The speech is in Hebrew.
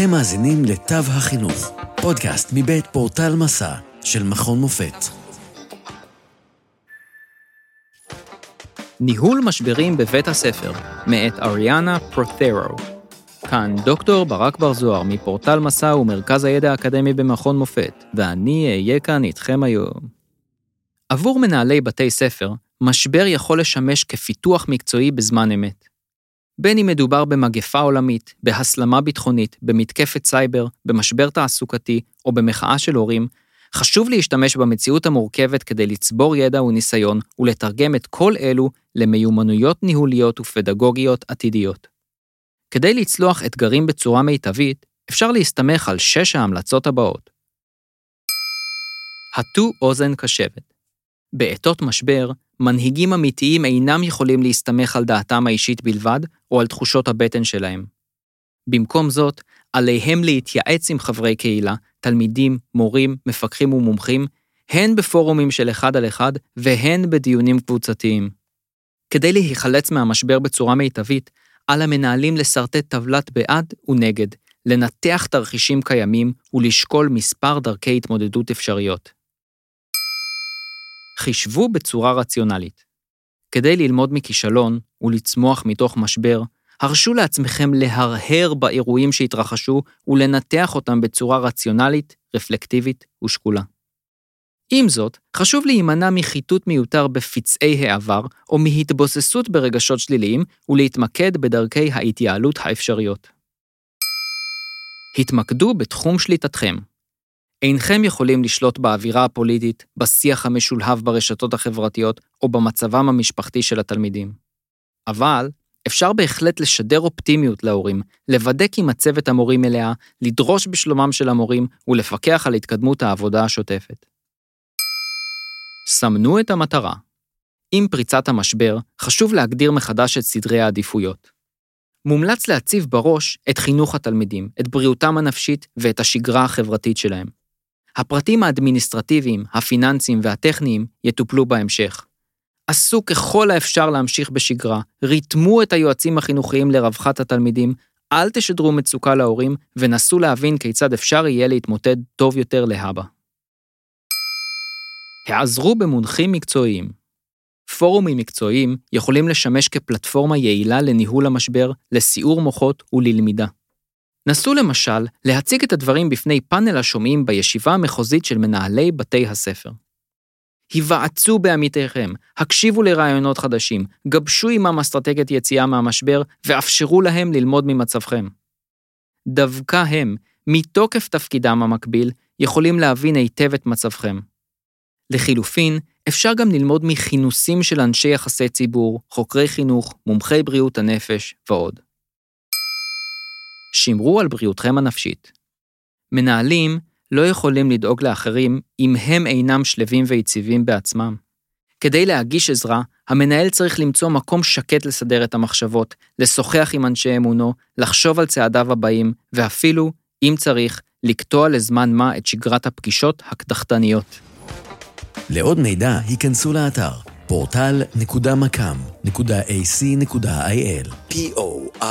אתם מאזינים לתו החינוך, פודקאסט מבית פורטל מסע של מכון מופת. ניהול משברים בבית הספר, מאת אריאנה פרות'רו. כאן דוקטור ברק בר זוהר מפורטל מסע ומרכז הידע האקדמי במכון מופת, ואני אהיה כאן איתכם היום. עבור מנהלי בתי ספר, משבר יכול לשמש כפיתוח מקצועי בזמן אמת. בין אם מדובר במגפה עולמית, בהסלמה ביטחונית, במתקפת סייבר, במשבר תעסוקתי או במחאה של הורים, חשוב להשתמש במציאות המורכבת כדי לצבור ידע וניסיון ולתרגם את כל אלו למיומנויות ניהוליות ופדגוגיות עתידיות. כדי לצלוח אתגרים בצורה מיטבית, אפשר להסתמך על שש ההמלצות הבאות. הטו אוזן קשבת. בעתות משבר, מנהיגים אמיתיים אינם יכולים להסתמך על דעתם האישית בלבד, או על תחושות הבטן שלהם. במקום זאת, עליהם להתייעץ עם חברי קהילה, תלמידים, מורים, מפקחים ומומחים, הן בפורומים של אחד על אחד והן בדיונים קבוצתיים. כדי להיחלץ מהמשבר בצורה מיטבית, על המנהלים לשרטט טבלת בעד ונגד, לנתח תרחישים קיימים ולשקול מספר דרכי התמודדות אפשריות. חישבו בצורה רציונלית. כדי ללמוד מכישלון ולצמוח מתוך משבר, הרשו לעצמכם להרהר באירועים שהתרחשו ולנתח אותם בצורה רציונלית, רפלקטיבית ושקולה. עם זאת, חשוב להימנע מחיטוט מיותר בפצעי העבר או מהתבוססות ברגשות שליליים ולהתמקד בדרכי ההתייעלות האפשריות. התמקדו בתחום שליטתכם, אינכם יכולים לשלוט באווירה הפוליטית, בשיח המשולהב ברשתות החברתיות או במצבם המשפחתי של התלמידים. אבל אפשר בהחלט לשדר אופטימיות להורים, לוודא כי מצבת המורים מלאה, לדרוש בשלומם של המורים ולפקח על התקדמות העבודה השוטפת. סמנו את המטרה. עם פריצת המשבר, חשוב להגדיר מחדש את סדרי העדיפויות. מומלץ להציב בראש את חינוך התלמידים, את בריאותם הנפשית ואת השגרה החברתית שלהם. הפרטים האדמיניסטרטיביים, הפיננסיים והטכניים יטופלו בהמשך. עשו ככל האפשר להמשיך בשגרה, ריתמו את היועצים החינוכיים לרווחת התלמידים, אל תשדרו מצוקה להורים ונסו להבין כיצד אפשר יהיה להתמודד טוב יותר להבא. העזרו במונחים מקצועיים. פורומים מקצועיים יכולים לשמש כפלטפורמה יעילה לניהול המשבר, לסיעור מוחות וללמידה. נסו למשל להציג את הדברים בפני פאנל השומעים בישיבה המחוזית של מנהלי בתי הספר. היוועצו בעמיתיכם, הקשיבו לרעיונות חדשים, גבשו עמם אסטרטגיית יציאה מהמשבר ואפשרו להם ללמוד ממצבכם. דווקא הם, מתוקף תפקידם המקביל, יכולים להבין היטב את מצבכם. לחילופין, אפשר גם ללמוד מכינוסים של אנשי יחסי ציבור, חוקרי חינוך, מומחי בריאות הנפש ועוד. שמרו על בריאותכם הנפשית. מנהלים לא יכולים לדאוג לאחרים אם הם אינם שלווים ויציבים בעצמם. כדי להגיש עזרה, המנהל צריך למצוא מקום שקט לסדר את המחשבות, לשוחח עם אנשי אמונו, לחשוב על צעדיו הבאים, ואפילו, אם צריך, לקטוע לזמן מה את שגרת הפגישות הקדחתניות. לעוד מידע, היכנסו לאתר portal.macam.ac.il p-o-r-t-a-l